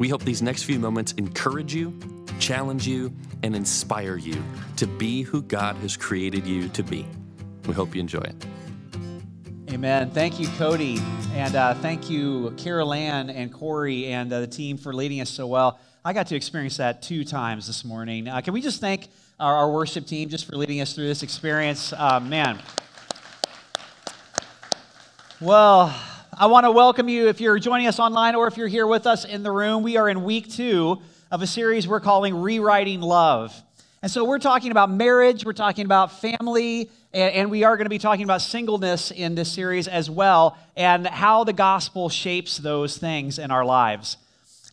We hope these next few moments encourage you, challenge you, and inspire you to be who God has created you to be. We hope you enjoy it. Amen. Thank you, Cody. And uh, thank you, Carol Ann and Corey and uh, the team for leading us so well. I got to experience that two times this morning. Uh, can we just thank our, our, worship team just for leading us through this experience? Uh, man. Well, I want to welcome you if you're joining us online or if you're here with us in the room. We are in week two of a series we're calling Rewriting Love. And so we're talking about marriage, we're talking about family, and, and we are going to be talking about singleness in this series as well, and how the gospel shapes those things in our lives.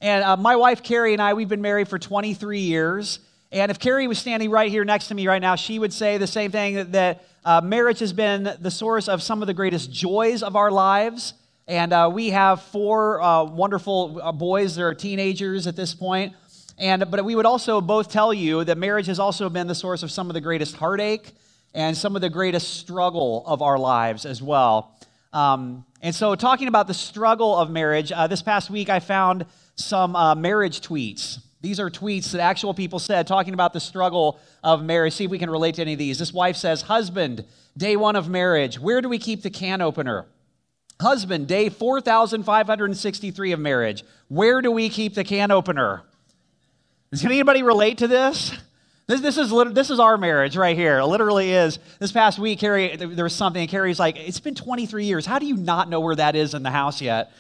And uh, my wife, Carrie, and I, we've been married for 23 years. And if Carrie was standing right here next to me right now, she would say the same thing that, that uh, marriage has been the source of some of the greatest joys of our lives and uh, we have four uh, wonderful uh, boys. They're teenagers at this point. And, but we would also both tell you that marriage has also been the source of some of the greatest heartache and some of the greatest struggle of our lives as well. Um, and so, talking about the struggle of marriage, uh, this past week I found some uh, marriage tweets. These are tweets that actual people said talking about the struggle of marriage. See if we can relate to any of these. This wife says, Husband, day one of marriage, where do we keep the can opener? Husband, day 4,563 of marriage. Where do we keep the can opener? Does anybody relate to this? This, this, is, this is our marriage right here. It literally is. This past week, Carrie, there was something, and Carrie's like, It's been 23 years. How do you not know where that is in the house yet?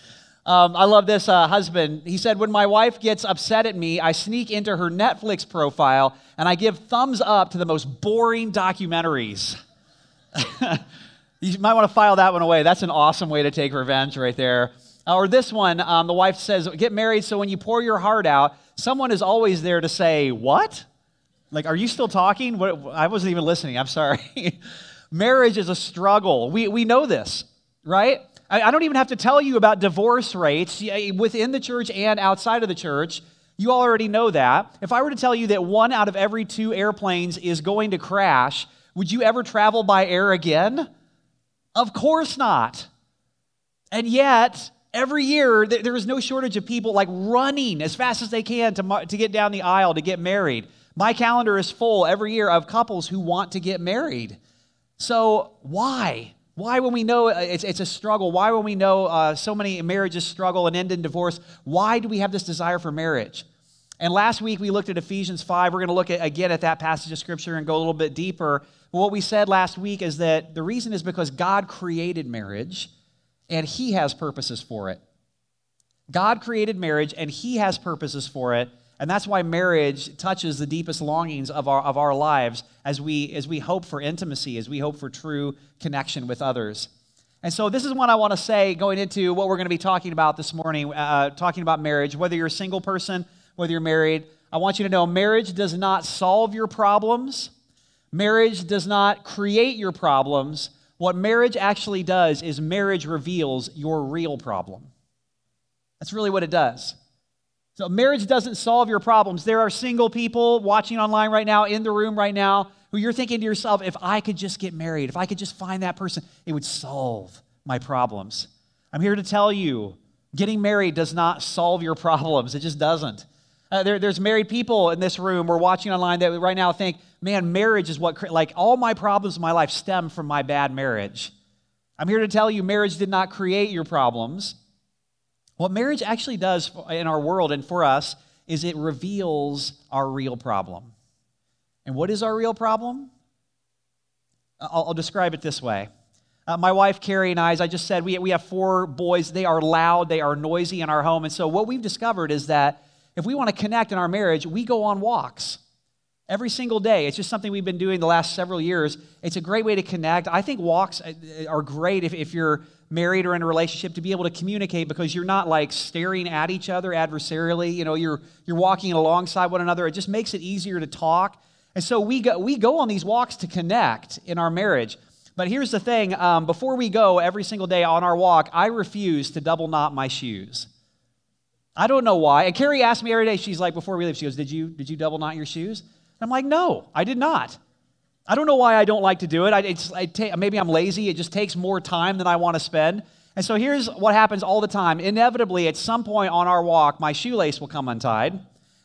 Um, I love this uh, husband. He said, When my wife gets upset at me, I sneak into her Netflix profile and I give thumbs up to the most boring documentaries. You might want to file that one away. That's an awesome way to take revenge right there. Uh, or this one, um, the wife says, Get married so when you pour your heart out, someone is always there to say, What? Like, are you still talking? What, I wasn't even listening. I'm sorry. Marriage is a struggle. We, we know this, right? I, I don't even have to tell you about divorce rates within the church and outside of the church. You already know that. If I were to tell you that one out of every two airplanes is going to crash, would you ever travel by air again? Of course not. And yet, every year, there is no shortage of people like running as fast as they can to, to get down the aisle to get married. My calendar is full every year of couples who want to get married. So, why? Why, when we know it's, it's a struggle, why, when we know uh, so many marriages struggle and end in divorce, why do we have this desire for marriage? And last week we looked at Ephesians 5. We're going to look at, again at that passage of Scripture and go a little bit deeper. But what we said last week is that the reason is because God created marriage and He has purposes for it. God created marriage and He has purposes for it. And that's why marriage touches the deepest longings of our, of our lives as we, as we hope for intimacy, as we hope for true connection with others. And so, this is what I want to say going into what we're going to be talking about this morning, uh, talking about marriage. Whether you're a single person, whether you're married, I want you to know marriage does not solve your problems, marriage does not create your problems. What marriage actually does is marriage reveals your real problem. That's really what it does. So, marriage doesn't solve your problems. There are single people watching online right now, in the room right now, who you're thinking to yourself, if I could just get married, if I could just find that person, it would solve my problems. I'm here to tell you getting married does not solve your problems, it just doesn't. Uh, there, there's married people in this room or watching online that right now think, man, marriage is what, like, all my problems in my life stem from my bad marriage. I'm here to tell you, marriage did not create your problems. What marriage actually does in our world and for us is it reveals our real problem. And what is our real problem? I'll, I'll describe it this way. Uh, my wife, Carrie, and I, as I just said, we, we have four boys. They are loud, they are noisy in our home. And so, what we've discovered is that if we want to connect in our marriage, we go on walks every single day. It's just something we've been doing the last several years. It's a great way to connect. I think walks uh, are great if, if you're married or in a relationship to be able to communicate because you're not like staring at each other adversarially. You know, you're, you're walking alongside one another. It just makes it easier to talk. And so we go, we go on these walks to connect in our marriage. But here's the thing um, before we go every single day on our walk, I refuse to double knot my shoes. I don't know why. And Carrie asked me every day, she's like, before we leave, she goes, Did you, did you double knot your shoes? And I'm like, No, I did not. I don't know why I don't like to do it. I, it's, I maybe I'm lazy. It just takes more time than I want to spend. And so here's what happens all the time. Inevitably, at some point on our walk, my shoelace will come untied.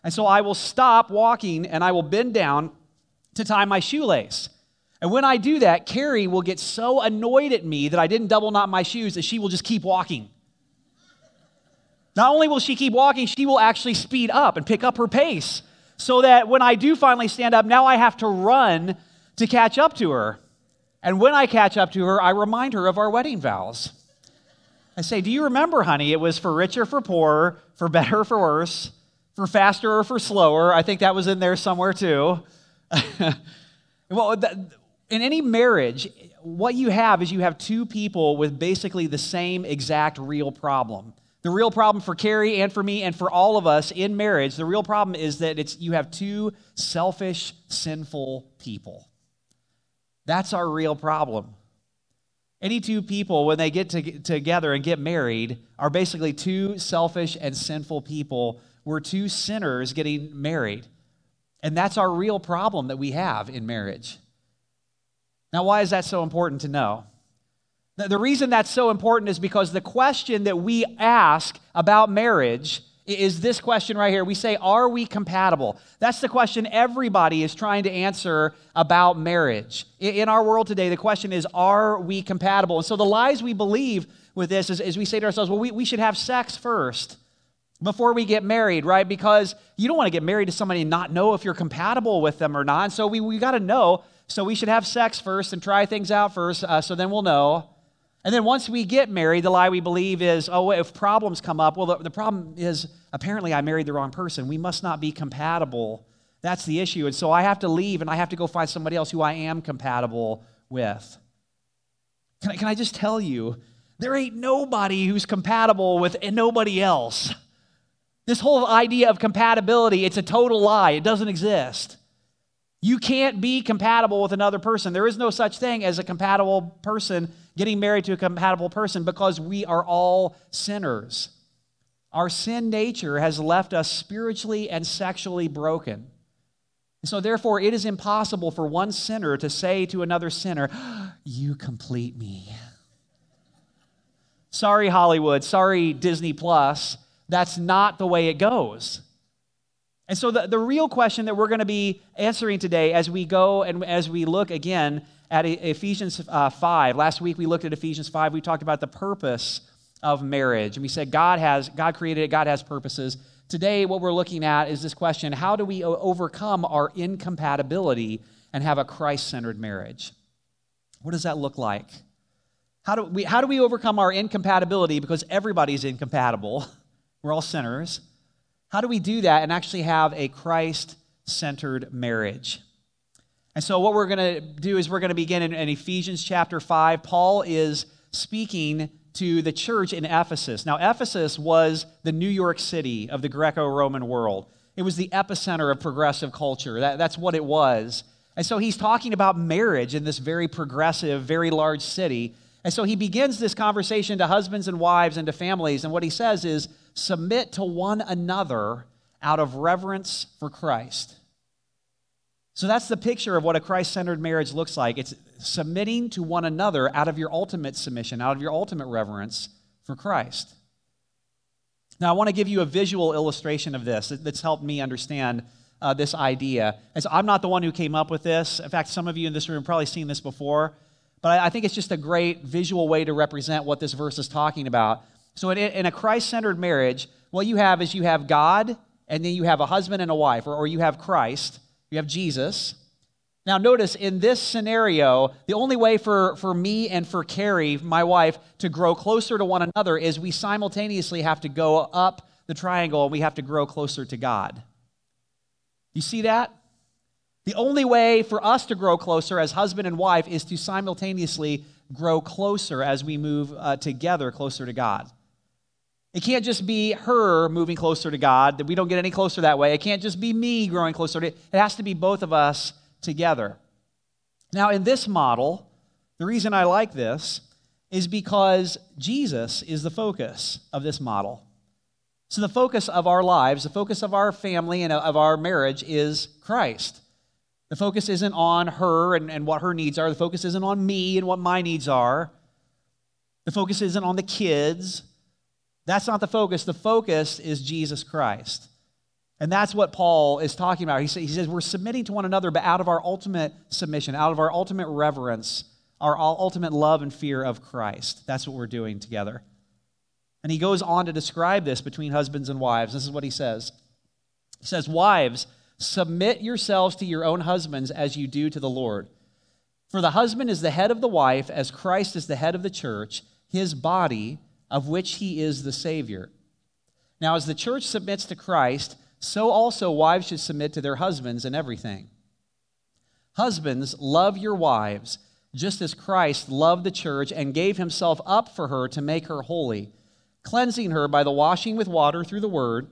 And so I will stop walking and I will bend down to tie my shoelace. And when I do that, Carrie will get so annoyed at me that I didn't double knot my shoes that she will just keep walking. Not only will she keep walking, she will actually speed up and pick up her pace so that when I do finally stand up, now I have to run to catch up to her. And when I catch up to her, I remind her of our wedding vows. I say, Do you remember, honey? It was for richer, for poorer, for better, or for worse, for faster or for slower. I think that was in there somewhere too. well, in any marriage, what you have is you have two people with basically the same exact real problem. The real problem for Carrie and for me and for all of us in marriage, the real problem is that it's you have two selfish, sinful people. That's our real problem. Any two people, when they get to, together and get married, are basically two selfish and sinful people. We're two sinners getting married. And that's our real problem that we have in marriage. Now, why is that so important to know? The reason that's so important is because the question that we ask about marriage is this question right here. We say, Are we compatible? That's the question everybody is trying to answer about marriage. In our world today, the question is, Are we compatible? And so the lies we believe with this is, is we say to ourselves, Well, we, we should have sex first before we get married, right? Because you don't want to get married to somebody and not know if you're compatible with them or not. And so we, we got to know. So we should have sex first and try things out first, uh, so then we'll know. And then once we get married, the lie we believe is, oh, if problems come up, well, the, the problem is apparently I married the wrong person. We must not be compatible. That's the issue. And so I have to leave and I have to go find somebody else who I am compatible with. Can I, can I just tell you, there ain't nobody who's compatible with nobody else. This whole idea of compatibility, it's a total lie. It doesn't exist. You can't be compatible with another person. There is no such thing as a compatible person getting married to a compatible person because we are all sinners. Our sin nature has left us spiritually and sexually broken. So, therefore, it is impossible for one sinner to say to another sinner, You complete me. Sorry, Hollywood. Sorry, Disney Plus. That's not the way it goes. And so, the, the real question that we're going to be answering today as we go and as we look again at Ephesians uh, 5. Last week we looked at Ephesians 5. We talked about the purpose of marriage. And we said God has, God created it, God has purposes. Today, what we're looking at is this question how do we overcome our incompatibility and have a Christ centered marriage? What does that look like? How do, we, how do we overcome our incompatibility because everybody's incompatible? We're all sinners. How do we do that and actually have a Christ centered marriage? And so, what we're going to do is we're going to begin in, in, Ephesians chapter 5. Paul is speaking to the church in Ephesus. Now, Ephesus was the New York City of the Greco Roman world, it was the epicenter of progressive culture. That, that's what it was. And so, he's talking about marriage in this very progressive, very large city. And so, he begins this conversation to husbands and wives and to families. And what he says is submit to one another out of reverence for Christ. So that's the picture of what a Christ centered marriage looks like. It's submitting to one another out of your ultimate submission, out of your ultimate reverence for Christ. Now, I want to give you a visual illustration of this that's helped me understand uh, this idea. And so I'm not the one who came up with this. In fact, some of you in this room probably seen this before, but I, I think it's just a great visual way to represent what this verse is talking about. So, in, in a Christ centered marriage, what you have is you have God, and then you have a husband and a wife, or, or you have Christ you have Jesus. Now, notice in this scenario, the only way for, for me and for Carrie, my wife, to grow closer to one another is we simultaneously have to go up the triangle and we have to grow closer to God. You see that? The only way for us to grow closer as husband and wife is to simultaneously grow closer as we move uh, together closer to God. It can't just be her moving closer to God, that we don't get any closer that way. It can't just be me growing closer to it. It has to be both of us together. Now, in this model, the reason I like this is because Jesus is the focus of this model. So, the focus of our lives, the focus of our family and of our marriage is Christ. The focus isn't on her and, and what her needs are. The focus isn't on me and what my needs are. The focus isn't on the kids. That's not the focus. The focus is Jesus Christ. And that's what Paul is talking about. He he says, We're submitting to one another, but out of our ultimate submission, out of our ultimate reverence, our ultimate love and fear of Christ. That's what we're doing together. And he goes on to describe this between husbands and wives. This is what he says He says, Wives, submit yourselves to your own husbands as you do to the Lord. For the husband is the head of the wife, as Christ is the head of the church, his body of which he is the Savior. Now, as the church submits to Christ, so also wives should submit to their husbands in everything. Husbands, love your wives, just as Christ loved the church and gave himself up for her to make her holy, cleansing her by the washing with water through the word,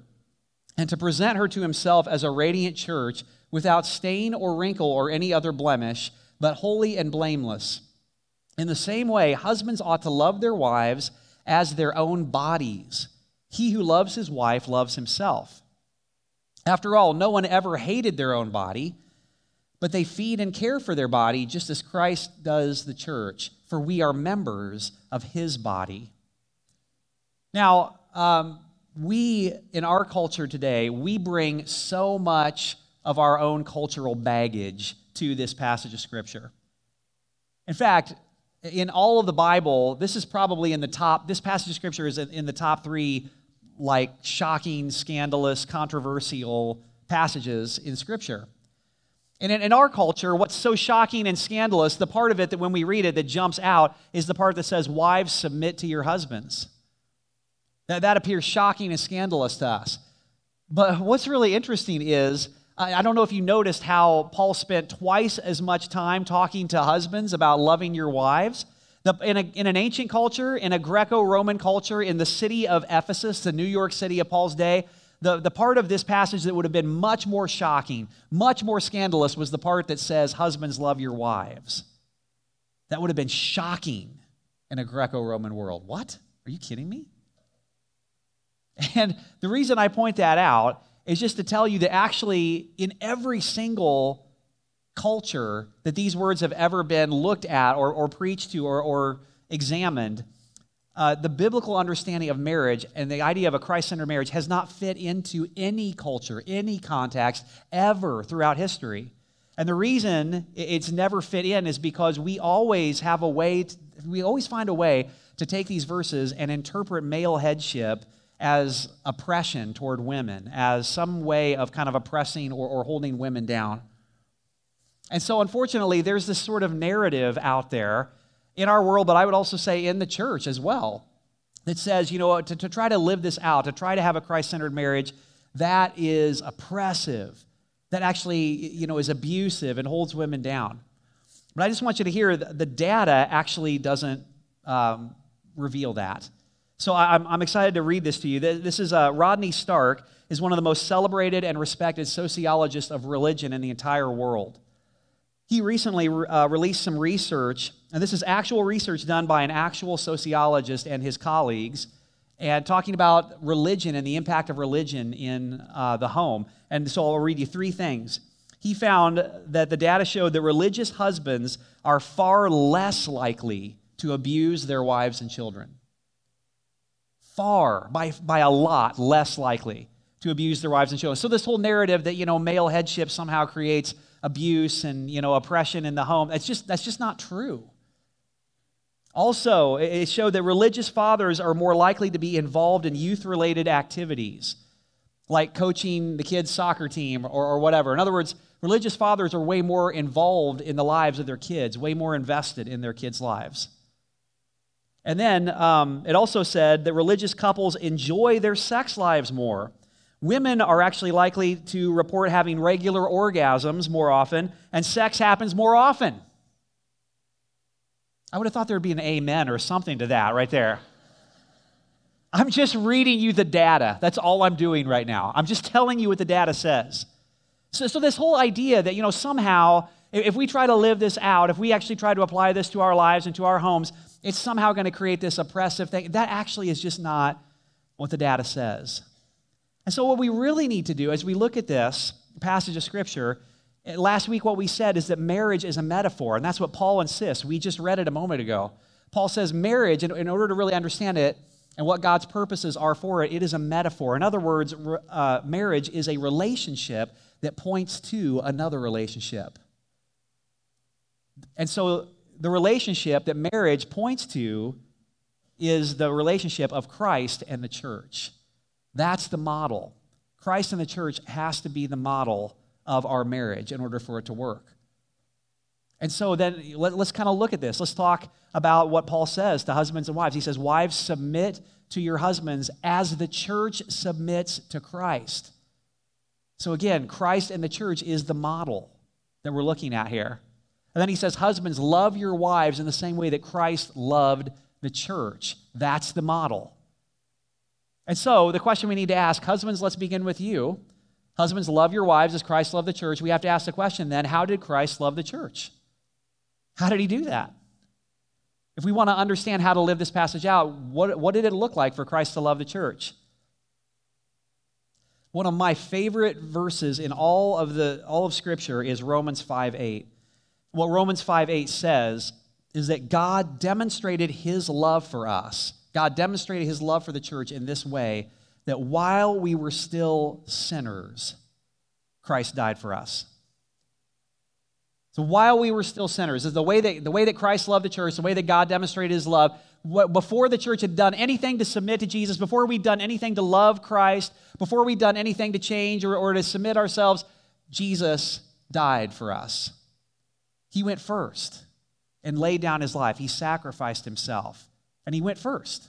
and to present her to himself as a radiant church without stain or wrinkle or any other blemish, but holy and blameless. In the same way, husbands ought to love their wives as their own bodies. He who loves his wife loves himself. After all, no one ever hated their own body, but they feed and care for their body just as Christ does the church, for we are members of his body. Now, um, we, in our culture today, we bring so much of our own cultural baggage to this passage of Scripture. In fact, in all of the Bible, this is probably in the top, this passage of scripture is in the top three, like shocking, scandalous, controversial passages in scripture. And in, our culture, what's so shocking and scandalous, the part of it that when we read it that jumps out is the part that says, Wives, submit to your husbands. That, appears shocking and scandalous to us. But what's really interesting is I don't know if you noticed how Paul spent twice as much time talking to husbands about loving your wives. in, a, in an ancient culture, in a Greco Roman culture, in the city of Ephesus, the New York City of Paul's day, the, the part of this passage that would have been much more shocking, much more scandalous, was the part that says, Husbands, love your wives. That would have been shocking in a Greco Roman world. What? Are you kidding me? And the reason I point that out is just to tell you that actually, in every single culture that these words have ever been looked at or, or preached to or, or examined, uh, the biblical understanding of marriage and the idea of a Christ centered marriage has not fit into any culture, any context ever throughout history. And the reason it's never fit in is because we always have a way, to, we always find a way to take these verses and interpret male headship as oppression toward women, as some way of kind of oppressing or, or holding women down. And so, unfortunately, there's this sort of narrative out there in our world, but I would also say in the church as well, that says, you know, to, to try to live this out, to try to have a Christ centered marriage, that is oppressive, that actually, you know, is abusive and holds women down. But I just want you to hear the data actually doesn't um, reveal that. So I'm, I'm excited to read this to you. This is uh, Rodney Stark is one of the most celebrated and respected sociologists of religion in the entire world. He recently uh, released some research, and this is actual research done by an actual sociologist and his colleagues, and talking about religion and the impact of religion in uh, the home. And so I'll read you three things. He found that the data showed that religious husbands are far less likely to abuse their wives and children far, by, by a lot, less likely to abuse their wives and children. So this whole narrative that, you know, male headship somehow creates abuse and, you know, oppression in the home, that's just, that's just not true. Also, it showed that religious fathers are more likely to be involved in youth related activities, like coaching the kids' soccer team or, or, whatever. In other words, religious fathers are way more involved in the lives of their kids, way more invested in their kids' lives. And then um, it also said that religious couples enjoy their sex lives more. Women are actually likely to report having regular orgasms more often, and sex happens more often. I would have thought there would be an amen or something to that right there. I'm just reading you the data. That's all I'm doing right now. I'm just telling you what the data says. So, so this whole idea that, you know, somehow, if we try to live this out, if we actually try to apply this to our lives and to our homes, it's somehow going to create this oppressive thing. That actually is just not what the data says. And so, what we really need to do as we look at this passage of Scripture, eh, last week what we said is that marriage is a metaphor, and that's what Paul insists. We just read it a moment ago. Paul says marriage, in, in order to really understand it and what God's purposes are for it, it is a metaphor. In other words, uh, marriage is a relationship that points to another relationship. And so, the relationship that marriage points to is the relationship of Christ and the church. That's the model. Christ and the church has to be the model of our marriage in order for it to work. And so then let, us kind of look at this. Let's talk about what Paul says to husbands and wives. He says, Wives, submit to your husbands as the church submits to Christ. So again, Christ and the church is the model that we're looking at here. And then he says, Husbands, love your wives in the same way that Christ loved the church. That's the model. And so, the question we need to ask husbands, let's begin with you. Husbands, love your wives as Christ loved the church. We have to ask the question then how did Christ love the church? How did he do that? If we want to understand how to live this passage out, what, what did it look like for Christ to love the church? One of my favorite verses in all of the all of Scripture is Romans 5 8. What Romans 5 8 says is that God demonstrated his love for us. God demonstrated his love for the church in this way that while we were still sinners, Christ died for us. So while we were still sinners, is the way that the way that Christ loved the church, the way that God demonstrated his love, what, before the church had done anything to submit to Jesus, before we'd done anything to love Christ, before we'd done anything to change or, or to submit ourselves, Jesus died for us. He went first and laid down his life. He sacrificed himself, and he went first.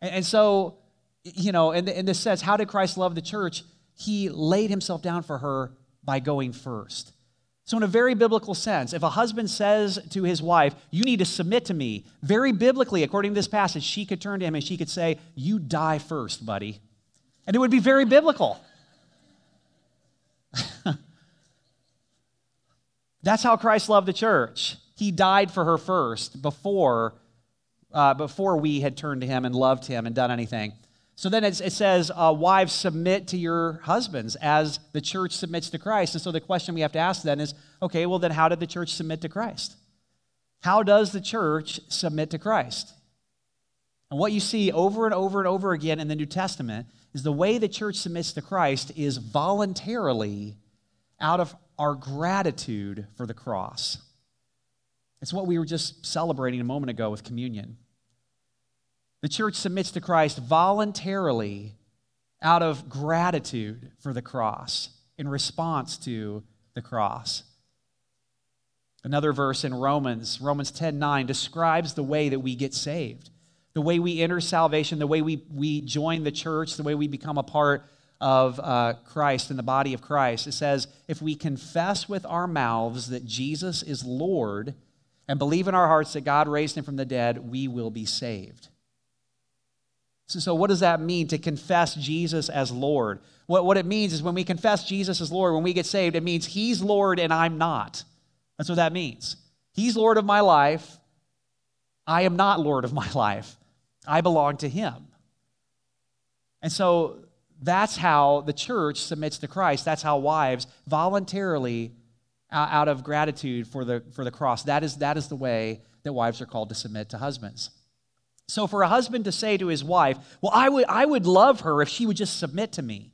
And, and so, you know, in, in this sense, how did Christ love the church? He laid himself down for her by going first. So, in a very biblical sense, if a husband says to his wife, You need to submit to me, very biblically, according to this passage, she could turn to him and she could say, You die first, buddy. And it would be very biblical. That's how Christ loved the church. He died for her first before, uh, before we had turned to him and loved him and done anything. So then it, it says, uh, Wives, submit to your husbands as the church submits to Christ. And so the question we have to ask then is okay, well, then how did the church submit to Christ? How does the church submit to Christ? And what you see over and over and over again in the New Testament is the way the church submits to Christ is voluntarily out of our gratitude for the cross. It's what we were just celebrating a moment ago with communion. The church submits to Christ voluntarily out of gratitude for the cross in response to the cross. Another verse in Romans, Romans 10 9, describes the way that we get saved, the way we enter salvation, the way we, we join the church, the way we become a part of uh, Christ in the body of Christ. It says, if we confess with our mouths that Jesus is Lord and believe in our hearts that God raised him from the dead, we will be saved. So, so what does that mean to confess Jesus as Lord? What, what it means is when we confess Jesus as Lord, when we get saved, it means he's Lord and I'm not. That's what that means. He's Lord of my life. I am not Lord of my life. I belong to him. And so that's how the church submits to Christ. That's how wives voluntarily, uh, out of gratitude for the, for the cross, that is, that is the way that wives are called to submit to husbands. So for a husband to say to his wife, Well, I would, I would love her if she would just submit to me.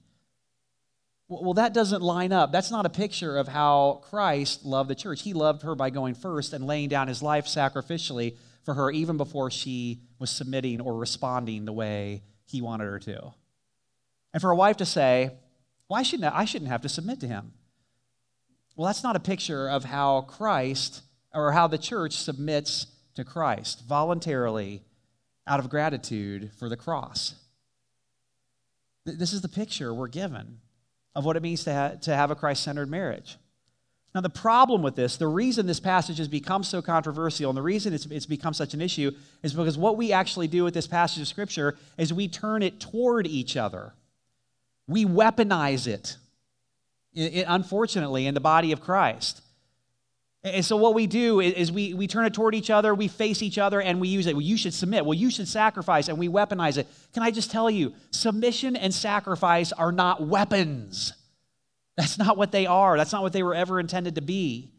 Well, that doesn't line up. That's not a picture of how Christ loved the church. He loved her by going first and laying down his life sacrificially for her even before she was submitting or responding the way he wanted her to. And for a wife to say, well, I shouldn't, I shouldn't have to submit to him. Well, that's not a picture of how Christ or how the church submits to Christ voluntarily out of gratitude for the cross. This is the picture we're given of what it means to, ha- to have a Christ centered marriage. Now, the problem with this, the reason this passage has become so controversial and the reason it's, it's become such an issue is because what we actually do with this passage of Scripture is we turn it toward each other. We weaponize it, unfortunately, in the body of Christ. And so what we do is we, we turn it toward each other, we face each other, and we use it. Well, you should submit. Well, you should sacrifice, and we weaponize it. Can I just tell you, submission and sacrifice are not weapons. That's not what they are. That's not what they were ever intended to be.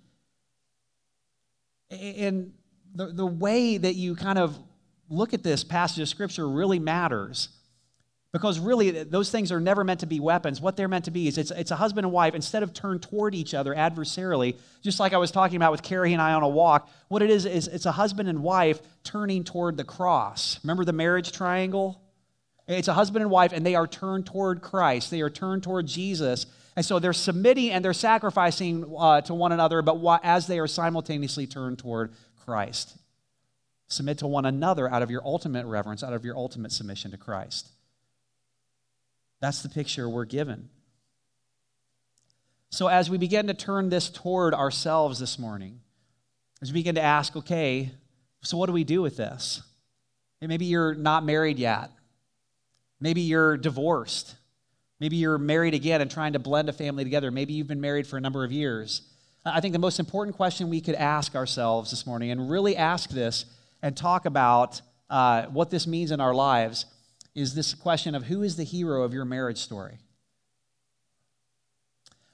And the, the way that you kind of look at this passage of Scripture really matters. Because really, those things are never meant to be weapons. What they're meant to be is it's, it's a husband and wife, instead of turn toward each other adversarially, just like I was talking about with Carrie and I on a walk, what it is is it's a husband and wife turning toward the cross. Remember the marriage triangle? It's a husband and wife, and they are turned toward Christ. They are turned toward Jesus. And so they're submitting and they're sacrificing uh, to one another, but as they are simultaneously turned toward Christ. Submit to one another out of your ultimate reverence, out of your ultimate submission to Christ. That's the picture we're given. So, as we begin to turn this toward ourselves this morning, as we begin to ask, okay, so what do we do with this? maybe you're not married yet. Maybe you're divorced. Maybe you're married again and trying to blend a family together. Maybe you've been married for a number of years. I think the most important question we could ask ourselves this morning, and really ask this and talk about uh, what this means in our lives, is this question of who is the hero of your marriage story?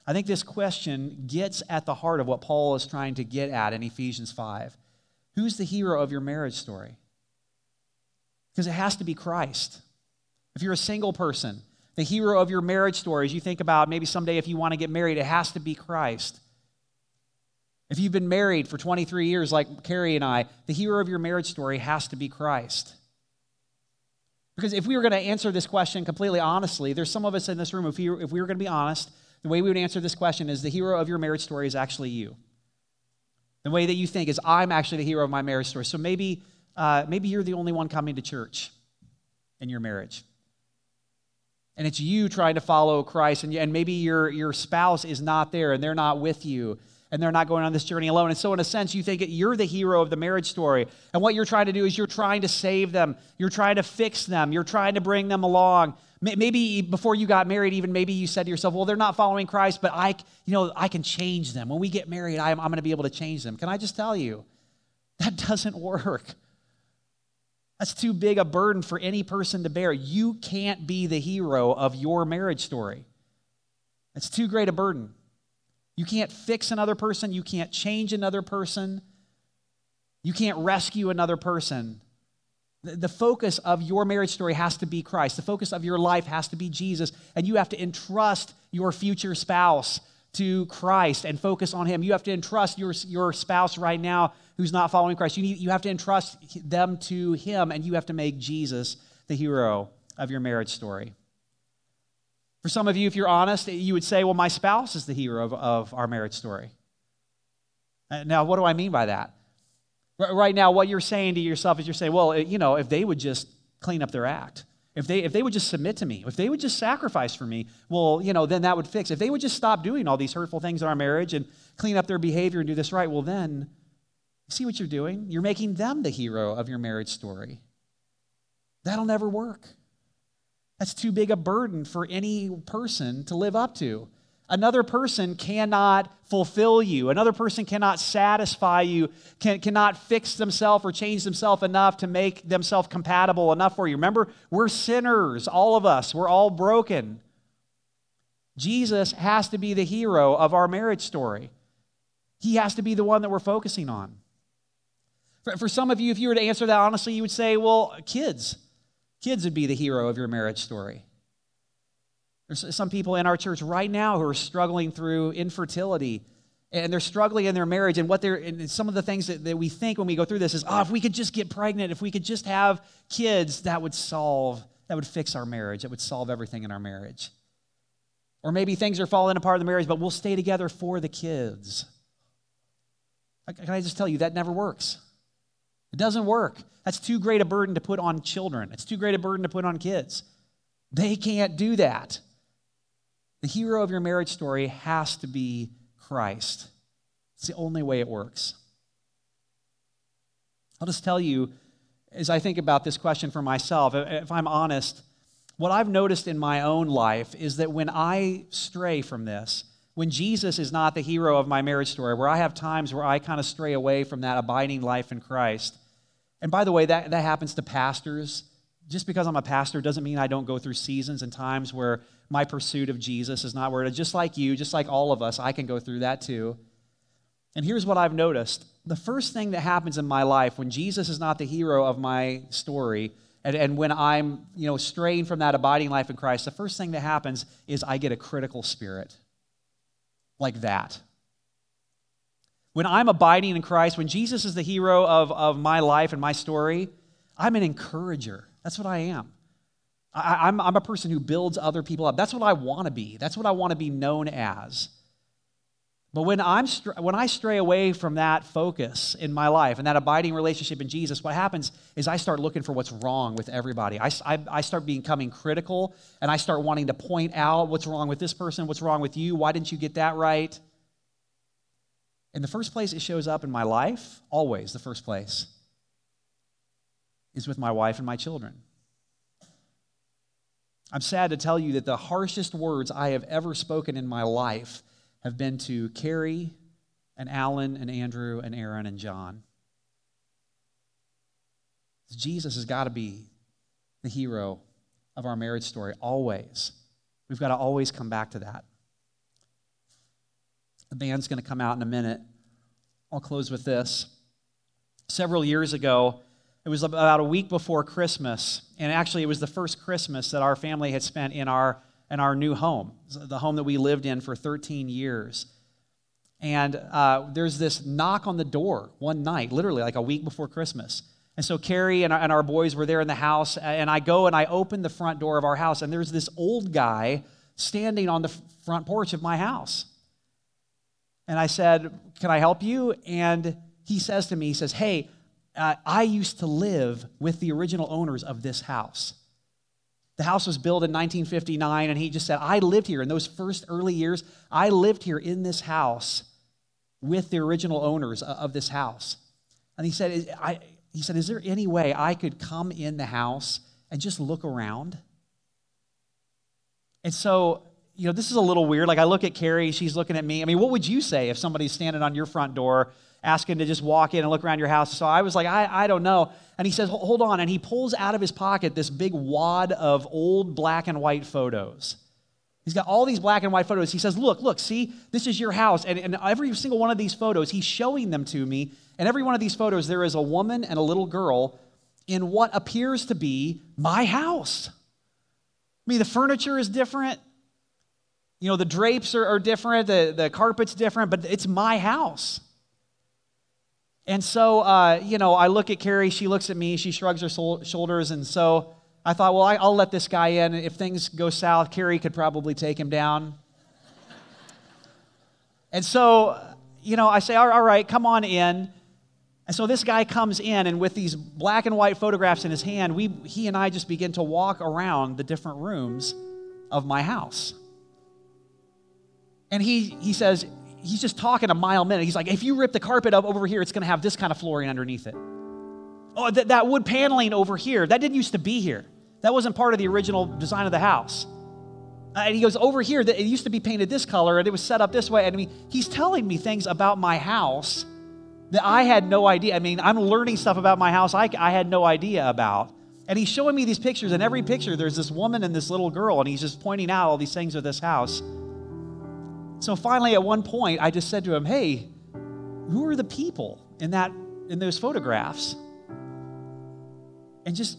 I think this question gets at the heart of what Paul is trying to get at in Ephesians 5. Who's the hero of your marriage story? Because it has to be Christ. If you're a single person, the hero of your marriage story, as you think about maybe someday if you want to get married, it has to be Christ. If you've been married for 23 years, like Carrie and I, the hero of your marriage story has to be Christ. Because if we were going to answer this question completely honestly, there's some of us in this room, if we, if we were going to be honest, the way we would answer this question is the hero of your marriage story is actually you. The way that you think is, I'm actually the hero of my marriage story. So maybe, uh, maybe you're the only one coming to church in your marriage. And it's you trying to follow Christ, and, and maybe your, your spouse is not there and they're not with you and they're not going on this journey alone. And so, in a sense, you think you're the hero of the marriage story. And what you're trying to do is you're trying to save them, you're trying to fix them, you're trying to bring them along. Maybe before you got married, even maybe you said to yourself, well, they're not following Christ, but I, you know, I can change them. When we get married, I'm, I'm going to be able to change them. Can I just tell you, that doesn't work. That's too big a burden for any person to bear. You can't be the hero of your marriage story. It's too great a burden. You can't fix another person. You can't change another person. You can't rescue another person. The focus of your marriage story has to be Christ. The focus of your life has to be Jesus. And you have to entrust your future spouse to Christ and focus on Him. You have to entrust your, your spouse right now who's not following Christ. You, need, you have to entrust them to Him, and you have to make Jesus the hero of your marriage story. For some of you, if you're honest, you would say, well, my spouse is the hero of, of our marriage story. Uh, now, what do I mean by that? Right now, what you're saying to yourself is you're saying, well, you know, if they would just clean up their act, if they, if they would just submit to me, if they would just sacrifice for me, well, you know, then that would fix. If they would just stop doing all these hurtful things in our marriage and clean up their behavior and do this right, well, then, see what you're doing? You're making them the hero of your marriage story. That'll never work. That's too big a burden for any person to live up to. Another person cannot fulfill you. Another person cannot satisfy you, can, cannot fix themselves or change themselves enough to make themselves compatible enough for you. Remember, we're sinners, all of us. We're all broken. Jesus has to be the hero of our marriage story. He has to be the one that we're focusing on. For, for some of you, if you were to answer that honestly, you would say, well, kids. Kids would be the hero of your marriage story. There's some people in our church right now who are struggling through infertility and they're struggling in their marriage and what they're and some of the things that, that we think when we go through this is oh if we could just get pregnant if we could just have kids that would solve that would fix our marriage. That would solve everything in our marriage. Or maybe things are falling apart in the marriage but we'll stay together for the kids. Can i just tell you that never works it doesn't work. That's too great a burden to put on children. It's too great a burden to put on kids. They can't do that. The hero of your marriage story has to be Christ. It's the only way it works. I'll just tell you, as I think about this question for myself, if I'm honest, what I've noticed in my own life is that when I stray from this, when Jesus is not the hero of my marriage story, where I have times where I kind of stray away from that abiding life in Christ, and by the way, that, that happens to pastors. Just because I'm a pastor doesn't mean I don't go through seasons and times where my pursuit of Jesus is not where it is. Just like you, just like all of us, I can go through that too. And here's what I've noticed the first thing that happens in my life when Jesus is not the hero of my story, and, and when I'm you know straying from that abiding life in Christ, the first thing that happens is I get a critical spirit. Like that. When I'm abiding in Christ, when Jesus is the hero of, of my life and my story, I'm an encourager. That's what I am. I, am I'm, I'm a person who builds other people up. That's what I want to be. That's what I want to be known as. But when, I'm, when I stray away from that focus in my life and that abiding relationship in Jesus, what happens is I start looking for what's wrong with everybody. I, I, I, start becoming critical and I start wanting to point out what's wrong with this person, what's wrong with you, why didn't you get that right? In the first place, it shows up in my life, always the first place, is with my wife and my children. I'm sad to tell you that the harshest words I have ever spoken in my life have been to Carrie and Alan and Andrew and Aaron and John. Jesus has got to be the hero of our marriage story, always. We've got to always come back to that. The band's going to come out in a minute. I'll close with this. Several years ago, it was about a week before Christmas, and actually, it was the first Christmas that our family had spent in our in our new home, the home that we lived in for 13 years. And uh, there's this knock on the door one night, literally like a week before Christmas. And so Carrie and our, and our boys were there in the house, and I go and I open the front door of our house, and there's this old guy standing on the front porch of my house. And I said, Can I help you? And he says to me, He says, Hey, uh, I used to live with the original owners of this house. The house was built in 1959, and he just said, I lived here in those first early years. I lived here in this house with the original owners of this house. And he said, I, he said, Is there any way I could come in the house and just look around? And so, you know, this is a little weird. Like, I look at Carrie, she's looking at me. I mean, what would you say if somebody's standing on your front door asking to just walk in and look around your house. So I was like, I, I don't know. And he says, hold on. And he pulls out of his pocket this big wad of old black and white photos. He's got all these black and white photos. He says, Look, look, see, this is your house. And, and every single one of these photos, he's showing them to me. And every one of these photos, there is a woman and a little girl in what appears to be my house. I mean, the furniture is different. You know, the drapes are, are different, the, the carpet's different, but it's my house. And so, uh, you know, I look at Carrie, she looks at me, she shrugs her shoulders, and so I thought, well, I, will let this guy in. If things go south, Carrie could probably take him down. and so, you know, I say, all right, come on in. And so this guy comes in, and with these black and white photographs in his hand, we, he and I just begin to walk around the different rooms of my house. And he, he says, he's just talking a mile a minute. He's like, if you rip the carpet up over here, it's going to have this kind of flooring underneath it. Oh, that, that wood paneling over here, that didn't used to be here. That wasn't part of the original design of the house. And he goes, over here, it used to be painted this color and it was set up this way. And I mean, he's telling me things about my house that I had no idea. I mean, I'm learning stuff about my house I, I had no idea about. And he's showing me these pictures, and every picture there's this woman and this little girl, and he's just pointing out all these things of this house. So finally, at one point, I just said to him, Hey, who are the people in that in those photographs? And just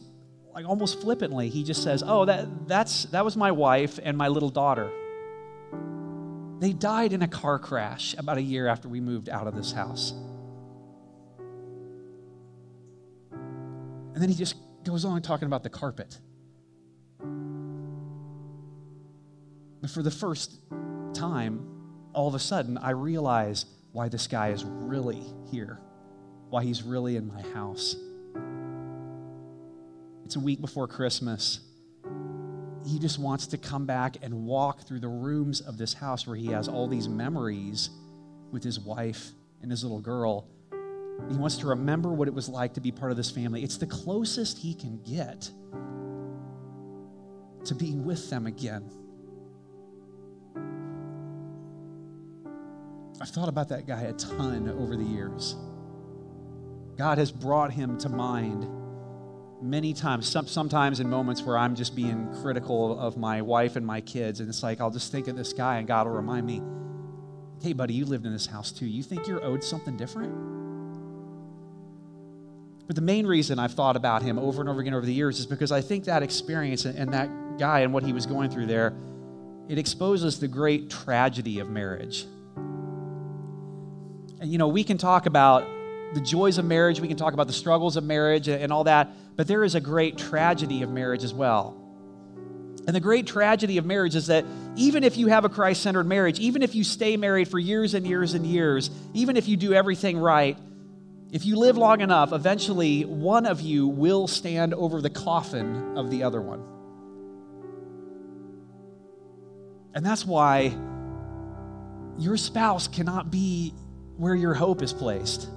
like almost flippantly, he just says, Oh, that that's that was my wife and my little daughter. They died in a car crash about a year after we moved out of this house. And then he just goes on talking about the carpet. But for the first time, all of a sudden, I realize why this guy is really here, why he's really in my house. It's a week before Christmas. He just wants to come back and walk through the rooms of this house where he has all these memories with his wife and his little girl. He wants to remember what it was like to be part of this family. It's the closest he can get to being with them again. I've thought about that guy a ton over the years. God has brought him to mind many times, some, sometimes in moments where I'm just being critical of my wife and my kids. And it's like, I'll just think of this guy, and God will remind me, hey, buddy, you lived in this house too. You think you're owed something different? But the main reason I've thought about him over and over again over the years is because I think that experience and that guy and what he was going through there, it exposes the great tragedy of marriage. And you know, we can talk about the joys of marriage, we can talk about the struggles of marriage and all that, but there is a great tragedy of marriage as well. And the great tragedy of marriage is that even if you have a Christ centered marriage, even if you stay married for years and years and years, even if you do everything right, if you live long enough, eventually one of you will stand over the coffin of the other one. And that's why your spouse cannot be where your hope is placed.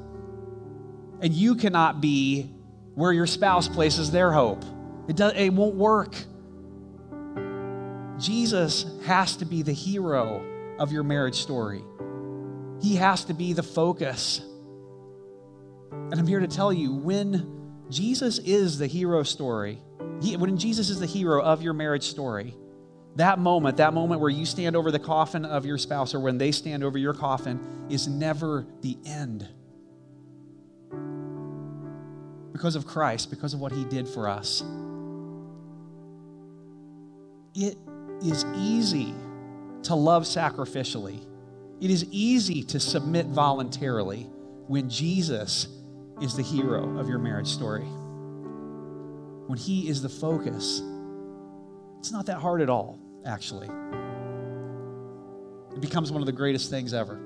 And you cannot be where your spouse places their hope. It, does, it won't work. Jesus has to be the hero of your marriage story. He has to be the focus. And I'm here to tell you when Jesus is the hero story, he, when Jesus is the hero of your marriage story, that moment, that moment where you stand over the coffin of your spouse or when they stand over your coffin, is never the end. Because of Christ, because of what he did for us. It is easy to love sacrificially, it is easy to submit voluntarily when Jesus is the hero of your marriage story. When he is the focus, it's not that hard at all actually. It becomes one of the greatest things ever.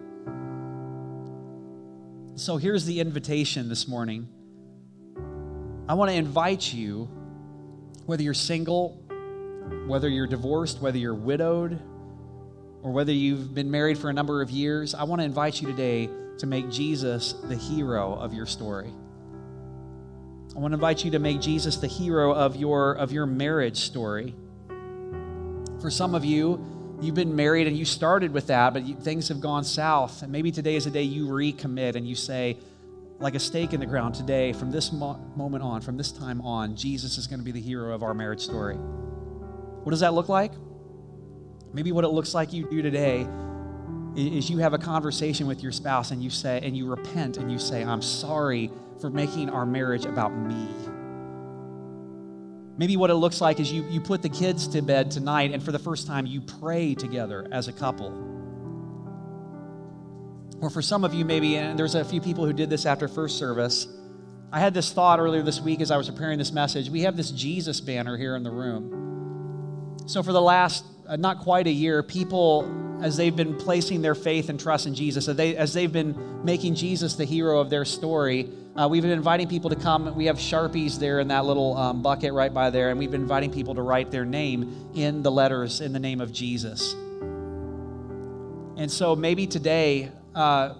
So here's the invitation this morning. I want to invite you, whether you're single, whether you're divorced, whether you're widowed, or whether you've been married for a number of years, I want to invite you today to make Jesus the hero of your story. I want to invite you to make Jesus the hero of your, of your marriage story. For some of you, you've been married and you started with that, but you, things have gone south. And maybe today is a day you recommit and you say, like a stake in the ground, today, from this mo- moment on, from this time on, Jesus is going to be the hero of our marriage story. What does that look like? Maybe what it looks like you do today is you have a conversation with your spouse and you say, and you repent and you say, I'm sorry for making our marriage about me. Maybe what it looks like is you, you put the kids to bed tonight, and for the first time, you pray together as a couple. Or for some of you, maybe, and there's a few people who did this after first service. I had this thought earlier this week as I was preparing this message. We have this Jesus banner here in the room. So, for the last uh, not quite a year, people, as they've been placing their faith and trust in Jesus, as, they, as they've been making Jesus the hero of their story, uh, we've been inviting people to come. We have Sharpies there in that little um, bucket right by there, and we've been inviting people to write their name in the letters in the name of Jesus. And so maybe today, uh,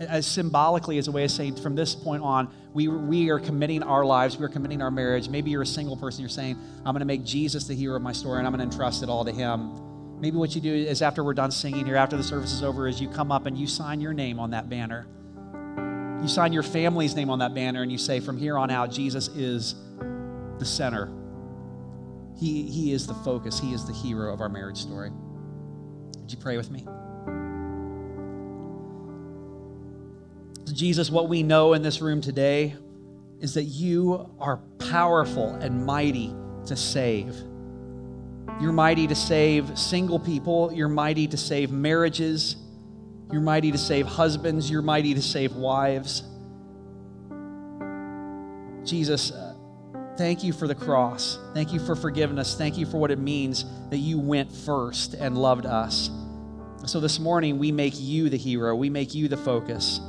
as symbolically as a way of saying from this point on, we, we are committing our lives, we're committing our marriage. Maybe you're a single person, you're saying, I'm going to make Jesus the hero of my story, and I'm going to entrust it all to Him. Maybe what you do is after we're done singing here, after the service is over, is you come up and you sign your name on that banner. You sign your family's name on that banner and you say, from here on out, Jesus is the center. He, he is the focus. He is the hero of our marriage story. Would you pray with me? Jesus, what we know in this room today is that you are powerful and mighty to save. You're mighty to save single people, you're mighty to save marriages. You're mighty to save husbands. You're mighty to save wives. Jesus, uh, thank you for the cross. Thank you for forgiveness. Thank you for what it means that you went first and loved us. So this morning, we make you the hero, we make you the focus.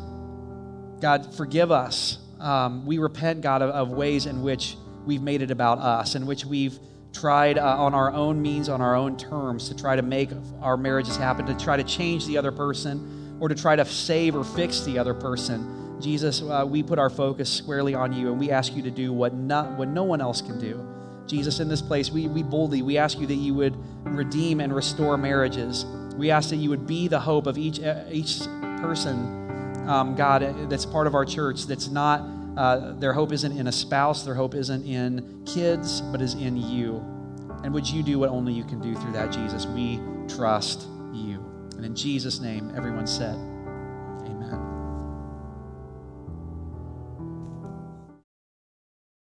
God, forgive us. Um, we repent, God, of, of, ways in which we've made it about us, in which we've tried uh, on our own means, on our own terms, to try to make our marriages happen, to try to change the other person, or to try to save or fix the other person. Jesus, uh, we put our focus squarely on you and we ask you to do what, not, what no one else can do. Jesus, in this place, we, we boldly, we ask you that you would redeem and restore marriages. We ask that you would be the hope of each, each person, um, God, that's part of our church, that's not, uh, their hope isn't in a spouse, their hope isn't in kids, but is in you. And would you do what only you can do through that, Jesus? We trust you. And in Jesus' name, everyone said.